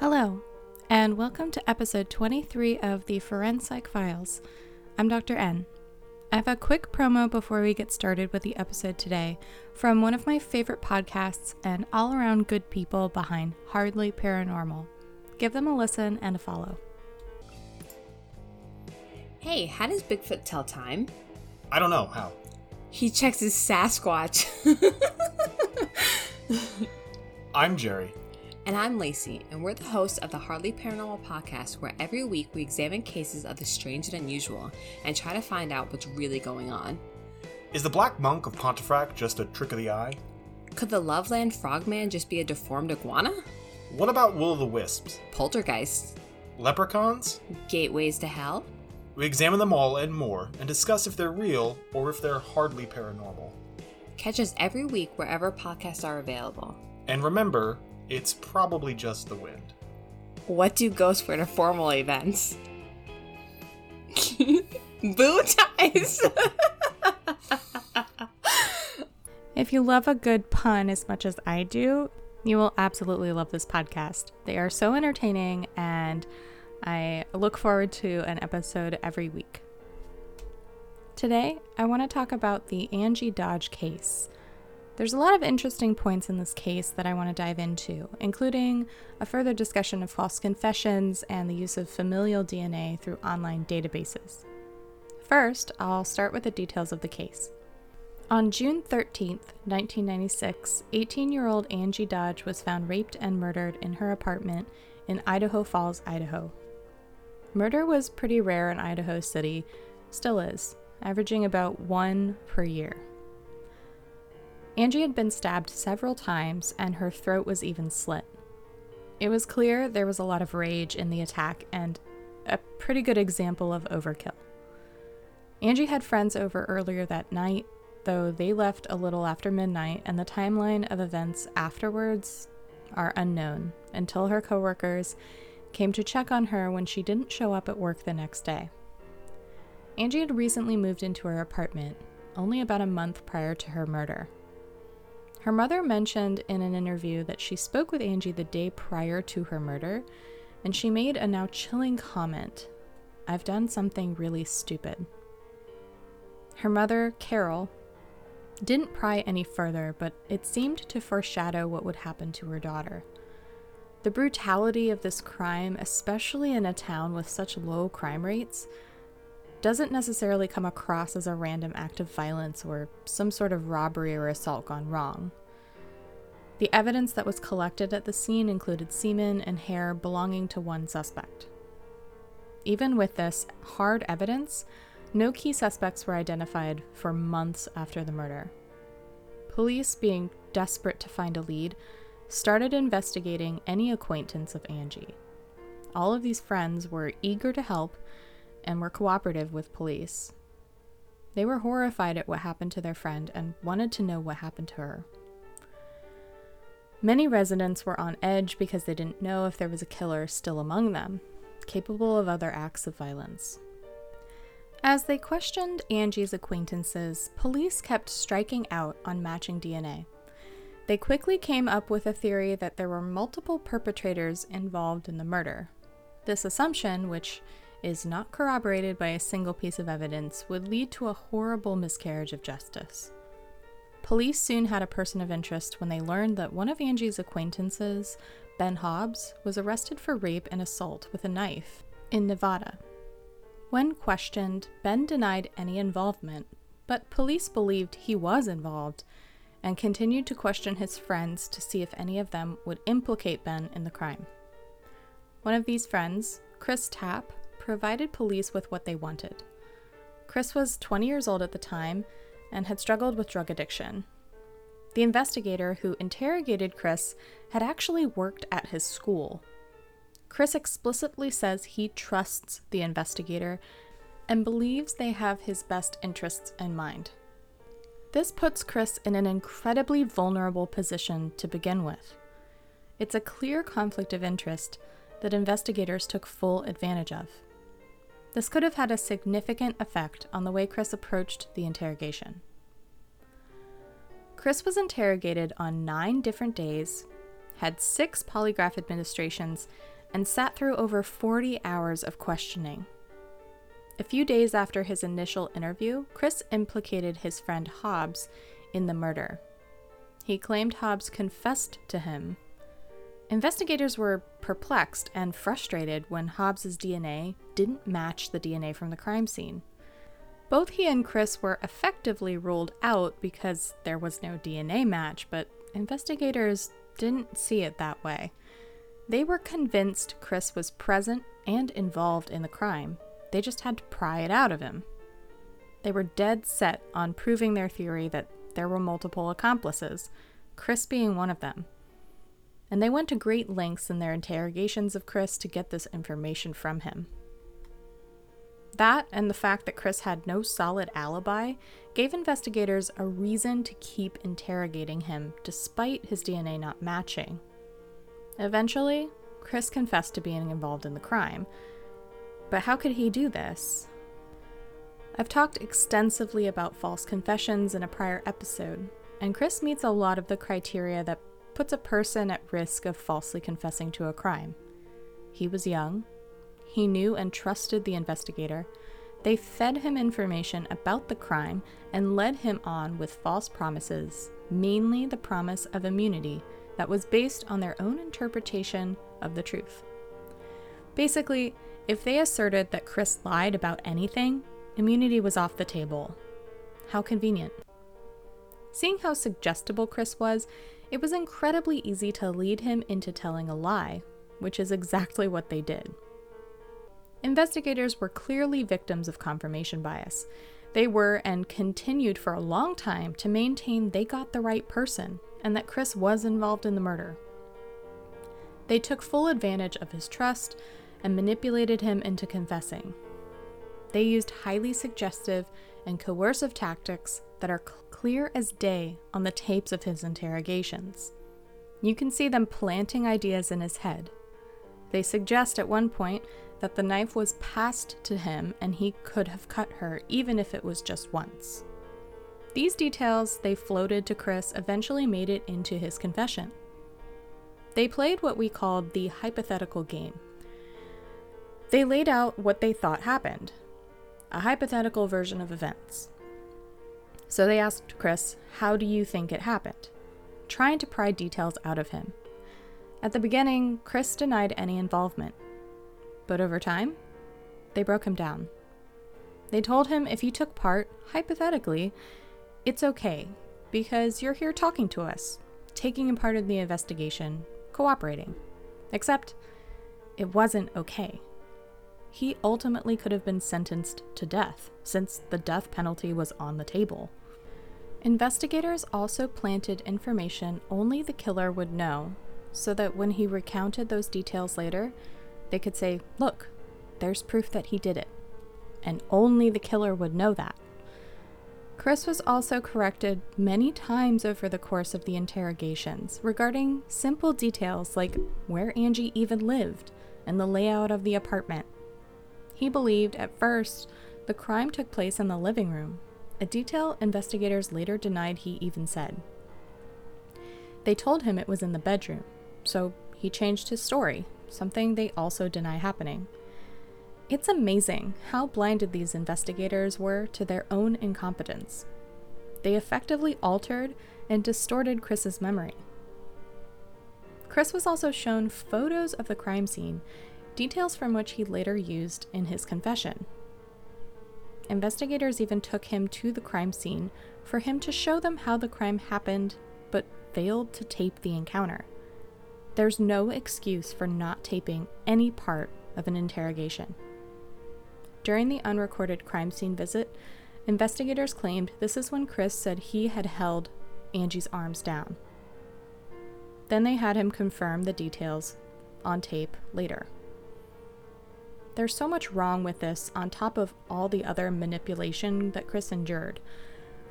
Hello, and welcome to episode 23 of the ForenPsych Files. I'm Dr. N. I have a quick promo before we get started with the episode today from one of my favorite podcasts and all around good people behind Hardly Paranormal. Give them a listen and a follow. Hey, how does Bigfoot tell time? I don't know how. He checks his Sasquatch. I'm Jerry. And I'm Lacey, and we're the hosts of the Hardly Paranormal podcast, where every week we examine cases of the strange and unusual and try to find out what's really going on. Is the Black Monk of Pontefract just a trick of the eye? Could the Loveland Frogman just be a deformed iguana? What about Will o' the Wisps? Poltergeists? Leprechauns? Gateways to hell? We examine them all and more and discuss if they're real or if they're hardly paranormal. Catch us every week wherever podcasts are available. And remember, it's probably just the wind. What do ghosts wear to formal events? Boo ties! If you love a good pun as much as I do, you will absolutely love this podcast. They are so entertaining, and I look forward to an episode every week. Today, I want to talk about the Angie Dodge case. There's a lot of interesting points in this case that I want to dive into, including a further discussion of false confessions and the use of familial DNA through online databases. First, I'll start with the details of the case. On June 13th, 1996, 18 year old Angie Dodge was found raped and murdered in her apartment in Idaho Falls, Idaho. Murder was pretty rare in Idaho City, still is, averaging about one per year. Angie had been stabbed several times and her throat was even slit. It was clear there was a lot of rage in the attack and a pretty good example of overkill. Angie had friends over earlier that night, though they left a little after midnight, and the timeline of events afterwards are unknown until her coworkers came to check on her when she didn't show up at work the next day. Angie had recently moved into her apartment, only about a month prior to her murder. Her mother mentioned in an interview that she spoke with Angie the day prior to her murder, and she made a now chilling comment I've done something really stupid. Her mother, Carol, didn't pry any further, but it seemed to foreshadow what would happen to her daughter. The brutality of this crime, especially in a town with such low crime rates, doesn't necessarily come across as a random act of violence or some sort of robbery or assault gone wrong. The evidence that was collected at the scene included semen and hair belonging to one suspect. Even with this hard evidence, no key suspects were identified for months after the murder. Police, being desperate to find a lead, started investigating any acquaintance of Angie. All of these friends were eager to help and were cooperative with police. They were horrified at what happened to their friend and wanted to know what happened to her. Many residents were on edge because they didn't know if there was a killer still among them, capable of other acts of violence. As they questioned Angie's acquaintances, police kept striking out on matching DNA. They quickly came up with a theory that there were multiple perpetrators involved in the murder. This assumption, which is not corroborated by a single piece of evidence, would lead to a horrible miscarriage of justice. Police soon had a person of interest when they learned that one of Angie's acquaintances, Ben Hobbs, was arrested for rape and assault with a knife in Nevada. When questioned, Ben denied any involvement, but police believed he was involved and continued to question his friends to see if any of them would implicate Ben in the crime. One of these friends, Chris Tapp, provided police with what they wanted. Chris was 20 years old at the time and had struggled with drug addiction. The investigator who interrogated Chris had actually worked at his school. Chris explicitly says he trusts the investigator and believes they have his best interests in mind. This puts Chris in an incredibly vulnerable position to begin with. It's a clear conflict of interest that investigators took full advantage of. This could have had a significant effect on the way Chris approached the interrogation. Chris was interrogated on nine different days, had six polygraph administrations, and sat through over 40 hours of questioning. A few days after his initial interview, Chris implicated his friend Hobbs in the murder. He claimed Hobbs confessed to him. Investigators were perplexed and frustrated when Hobbs's DNA didn't match the DNA from the crime scene. Both he and Chris were effectively ruled out because there was no DNA match, but investigators didn't see it that way. They were convinced Chris was present and involved in the crime. They just had to pry it out of him. They were dead set on proving their theory that there were multiple accomplices, Chris being one of them. And they went to great lengths in their interrogations of Chris to get this information from him. That and the fact that Chris had no solid alibi gave investigators a reason to keep interrogating him despite his DNA not matching. Eventually, Chris confessed to being involved in the crime. But how could he do this? I've talked extensively about false confessions in a prior episode, and Chris meets a lot of the criteria that puts a person at risk of falsely confessing to a crime. He was young, he knew and trusted the investigator. They fed him information about the crime and led him on with false promises, mainly the promise of immunity that was based on their own interpretation of the truth. Basically, if they asserted that Chris lied about anything, immunity was off the table. How convenient. Seeing how suggestible Chris was, it was incredibly easy to lead him into telling a lie, which is exactly what they did. Investigators were clearly victims of confirmation bias. They were and continued for a long time to maintain they got the right person and that Chris was involved in the murder. They took full advantage of his trust and manipulated him into confessing. They used highly suggestive and coercive tactics that are clear as day on the tapes of his interrogations. You can see them planting ideas in his head. They suggest at one point that the knife was passed to him and he could have cut her even if it was just once. These details they floated to Chris eventually made it into his confession. They played what we called the hypothetical game. They laid out what they thought happened, a hypothetical version of events. So they asked Chris, How do you think it happened? trying to pry details out of him. At the beginning, Chris denied any involvement, but over time, they broke him down. They told him if he took part, hypothetically, it's okay, because you're here talking to us, taking a part in the investigation, cooperating. Except, it wasn't okay. He ultimately could have been sentenced to death, since the death penalty was on the table. Investigators also planted information only the killer would know, so that when he recounted those details later, they could say, look, there's proof that he did it. And only the killer would know that. Chris was also corrected many times over the course of the interrogations regarding simple details like where Angie even lived and the layout of the apartment. He believed at first the crime took place in the living room, a detail investigators later denied he even said. They told him it was in the bedroom, so he changed his story something they also deny happening. It's amazing how blinded these investigators were to their own incompetence. They effectively altered and distorted Chris's memory. Chris was also shown photos of the crime scene, details from which he later used in his confession. Investigators even took him to the crime scene for him to show them how the crime happened, but failed to tape the encounter. There's no excuse for not taping any part of an interrogation. During the unrecorded crime scene visit, investigators claimed this is when Chris said he had held Angie's arms down. Then they had him confirm the details on tape later. There's so much wrong with this on top of all the other manipulation that Chris endured.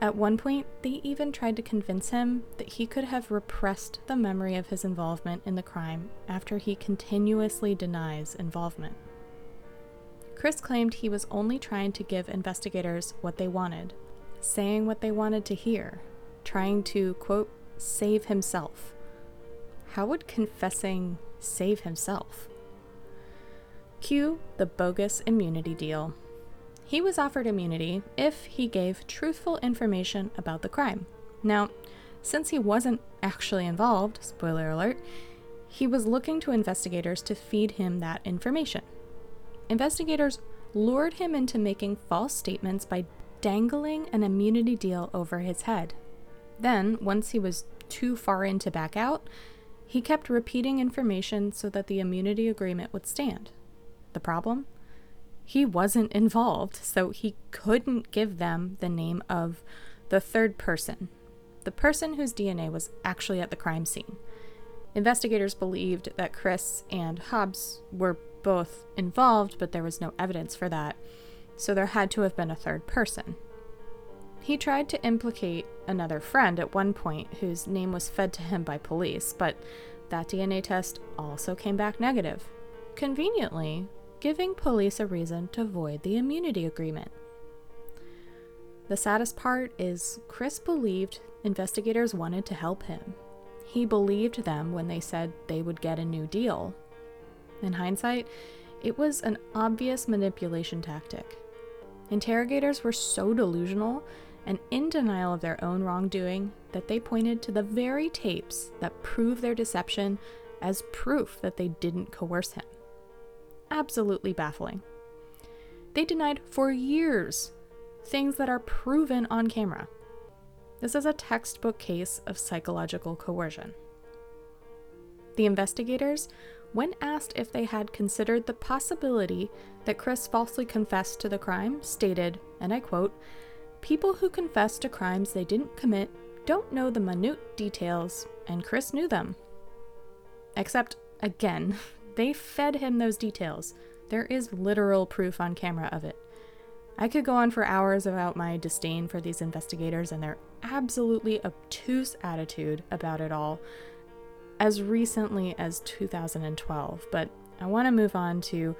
At one point, they even tried to convince him that he could have repressed the memory of his involvement in the crime after he continuously denies involvement. Chris claimed he was only trying to give investigators what they wanted, saying what they wanted to hear, trying to, quote, save himself. how would confessing save himself? Cue the bogus immunity deal. He was offered immunity if he gave truthful information about the crime. Now, since he wasn't actually involved, spoiler alert, he was looking to investigators to feed him that information. Investigators lured him into making false statements by dangling an immunity deal over his head. Then, once he was too far in to back out, he kept repeating information so that the immunity agreement would stand. The problem? He wasn't involved, so he couldn't give them the name of the third person, the person whose DNA was actually at the crime scene. Investigators believed that Chris and Hobbs were both involved, but there was no evidence for that, so there had to have been a third person. He tried to implicate another friend at one point whose name was fed to him by police, but that DNA test also came back negative, conveniently giving police a reason to void the immunity agreement. The saddest part is Chris believed investigators wanted to help him. He believed them when they said they would get a new deal. In hindsight, it was an obvious manipulation tactic. Interrogators were so delusional and in denial of their own wrongdoing that they pointed to the very tapes that prove their deception as proof that they didn't coerce him. Absolutely baffling. They denied for years things that are proven on camera. This is a textbook case of psychological coercion. The investigators, when asked if they had considered the possibility that Chris falsely confessed to the crime, stated, and I quote, People who confess to crimes they didn't commit don't know the minute details, and Chris knew them. Except, again, they fed him those details. There is literal proof on camera of it. I could go on for hours about my disdain for these investigators and their absolutely obtuse attitude about it all as recently as 2012, but I want to move on to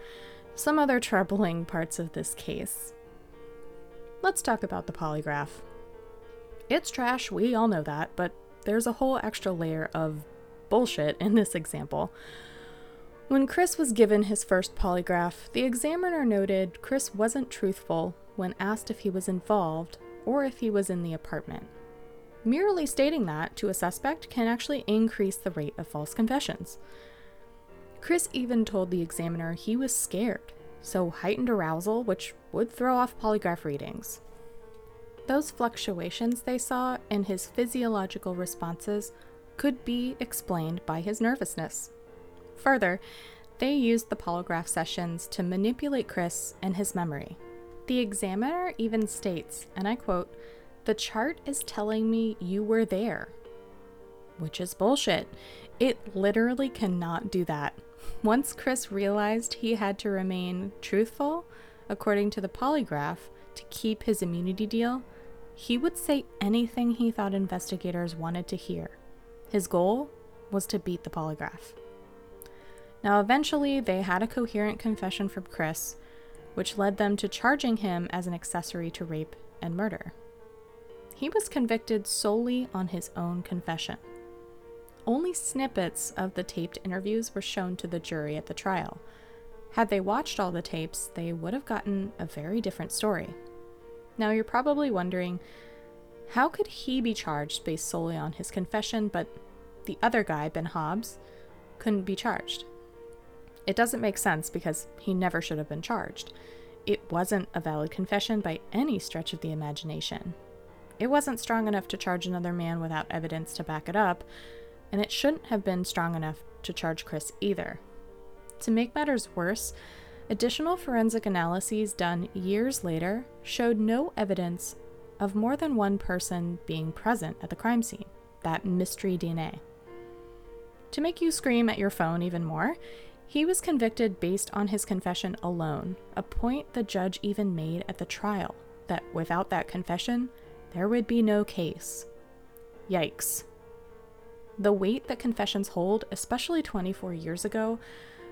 some other troubling parts of this case. Let's talk about the polygraph. It's trash, we all know that, but there's a whole extra layer of bullshit in this example. When Chris was given his first polygraph, the examiner noted Chris wasn't truthful when asked if he was involved or if he was in the apartment. Merely stating that to a suspect can actually increase the rate of false confessions. Chris even told the examiner he was scared so heightened arousal, which would throw off polygraph readings. Those fluctuations they saw in his physiological responses could be explained by his nervousness. Further, they used the polygraph sessions to manipulate Chris and his memory. The examiner even states, and I quote, The chart is telling me you were there. Which is bullshit. It literally cannot do that. Once Chris realized he had to remain truthful, according to the polygraph, to keep his immunity deal, he would say anything he thought investigators wanted to hear. His goal was to beat the polygraph. Now, eventually, they had a coherent confession from Chris, which led them to charging him as an accessory to rape and murder. He was convicted solely on his own confession. Only snippets of the taped interviews were shown to the jury at the trial. Had they watched all the tapes, they would have gotten a very different story. Now, you're probably wondering how could he be charged based solely on his confession, but the other guy, Ben Hobbs, couldn't be charged? It doesn't make sense because he never should have been charged. It wasn't a valid confession by any stretch of the imagination. It wasn't strong enough to charge another man without evidence to back it up, and it shouldn't have been strong enough to charge Chris either. To make matters worse, additional forensic analyses done years later showed no evidence of more than one person being present at the crime scene, that mystery DNA. To make you scream at your phone even more, he was convicted based on his confession alone, a point the judge even made at the trial that without that confession, there would be no case. Yikes. The weight that confessions hold, especially 24 years ago,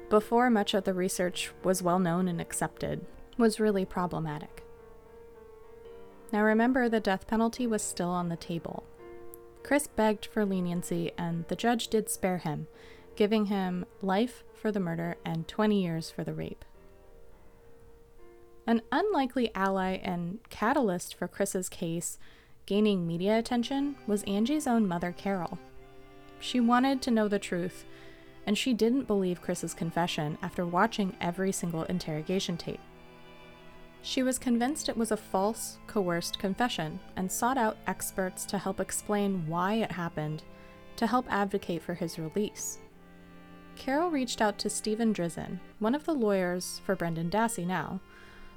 before much of the research was well known and accepted, was really problematic. Now remember, the death penalty was still on the table. Chris begged for leniency, and the judge did spare him, giving him life for the murder and 20 years for the rape. An unlikely ally and catalyst for Chris's case gaining media attention was Angie's own mother, Carol. She wanted to know the truth, and she didn't believe Chris's confession after watching every single interrogation tape. She was convinced it was a false, coerced confession and sought out experts to help explain why it happened, to help advocate for his release. Carol reached out to Steven Drizin, one of the lawyers for Brendan Dassey now,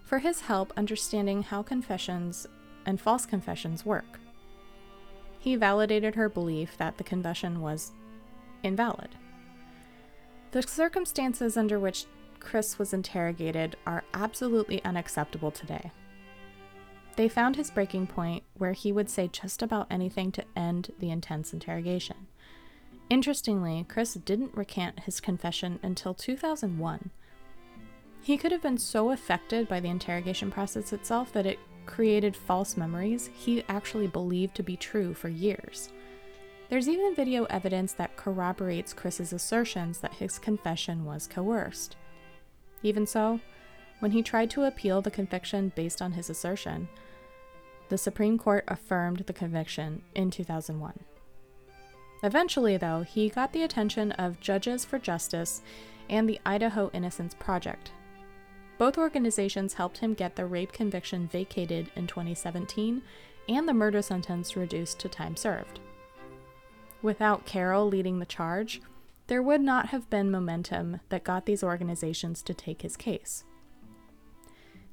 for his help understanding how confessions and false confessions work. He validated her belief that the confession was invalid. The circumstances under which Chris was interrogated are absolutely unacceptable today. They found his breaking point where he would say just about anything to end the intense interrogation. Interestingly, Chris didn't recant his confession until 2001. He could have been so affected by the interrogation process itself that it created false memories he actually believed to be true for years. There's even video evidence that corroborates Chris's assertions that his confession was coerced. Even so, when he tried to appeal the conviction based on his assertion, the Supreme Court affirmed the conviction in 2001. Eventually, though, he got the attention of Judges for Justice and the Idaho Innocence Project. Both organizations helped him get the rape conviction vacated in 2017 and the murder sentence reduced to time served. Without Carol leading the charge, there would not have been momentum that got these organizations to take his case.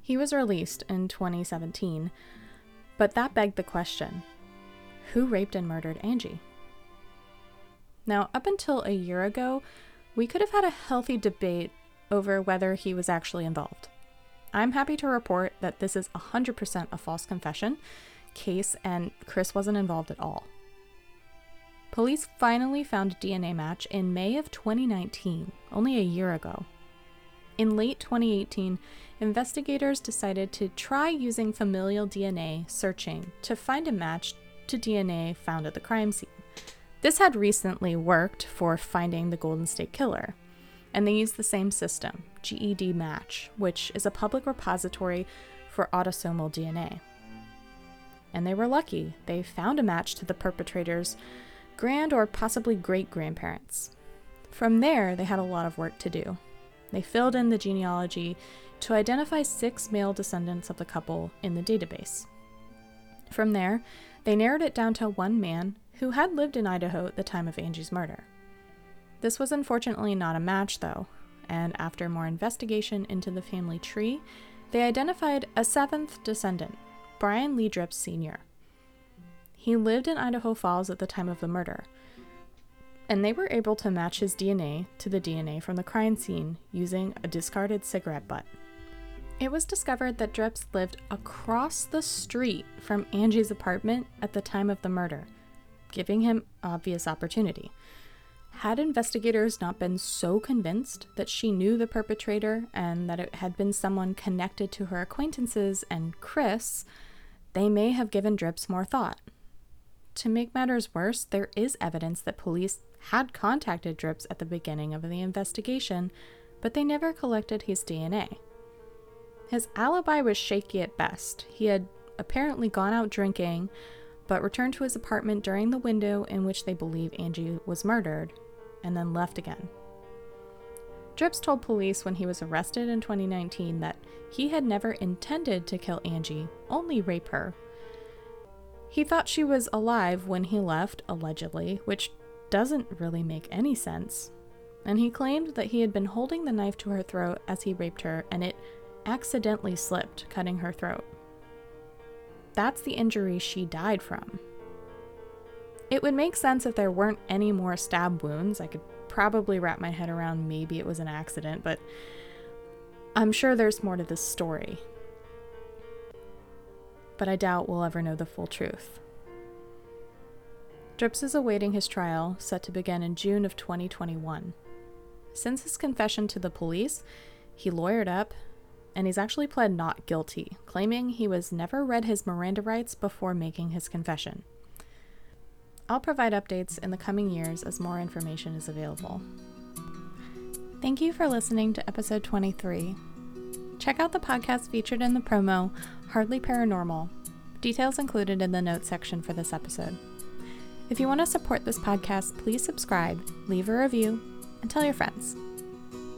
He was released in 2017, but that begged the question who raped and murdered Angie? Now, up until a year ago, we could have had a healthy debate over whether he was actually involved. I'm happy to report that this is 100% a false confession case and Chris wasn't involved at all. Police finally found a DNA match in May of 2019, only a year ago. In late 2018, investigators decided to try using familial DNA searching to find a match to DNA found at the crime scene. This had recently worked for finding the Golden State Killer, and they used the same system, GEDmatch, which is a public repository for autosomal DNA. And they were lucky. They found a match to the perpetrator's grand or possibly great grandparents. From there, they had a lot of work to do. They filled in the genealogy to identify six male descendants of the couple in the database. From there, they narrowed it down to one man who had lived in Idaho at the time of Angie's murder. This was unfortunately not a match, though, and after more investigation into the family tree, they identified a seventh descendant, Brian Lee Dripps Sr. He lived in Idaho Falls at the time of the murder, and they were able to match his DNA to the DNA from the crime scene using a discarded cigarette butt. It was discovered that Dripps lived across the street from Angie's apartment at the time of the murder giving him obvious opportunity. Had investigators not been so convinced that she knew the perpetrator and that it had been someone connected to her acquaintances and Chris, they may have given Dripps more thought. To make matters worse, there is evidence that police had contacted Dripps at the beginning of the investigation, but they never collected his DNA. His alibi was shaky at best. He had apparently gone out drinking, but returned to his apartment during the window in which they believe Angie was murdered, and then left again. Dripps told police when he was arrested in 2019 that he had never intended to kill Angie, only rape her. He thought she was alive when he left, allegedly, which doesn't really make any sense. And he claimed that he had been holding the knife to her throat as he raped her and it accidentally slipped, cutting her throat. That's the injury she died from. It would make sense if there weren't any more stab wounds. I could probably wrap my head around maybe it was an accident, but I'm sure there's more to this story. But I doubt we'll ever know the full truth. Dripps is awaiting his trial, set to begin in June of 2021. Since his confession to the police, he lawyered up and he's actually pled not guilty, claiming he was never read his Miranda rights before making his confession. I'll provide updates in the coming years as more information is available. Thank you for listening to episode 23. Check out the podcast featured in the promo, Hardly Paranormal. Details included in the notes section for this episode. If you want to support this podcast, please subscribe, leave a review, and tell your friends.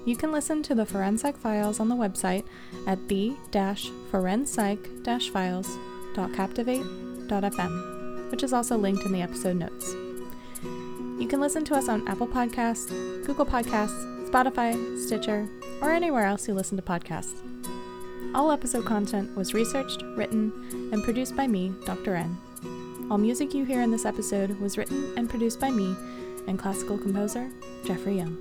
You can listen to the ForenPsych Files on the website at the-forenpsych-files.captivate.fm, which is also linked in the episode notes. You can listen to us on Apple Podcasts, Google Podcasts, Spotify, Stitcher, or anywhere else you listen to podcasts. All episode content was researched, written, and produced by me, Dr. N. All music you hear in this episode was written and produced by me and classical composer Jeffrey Young.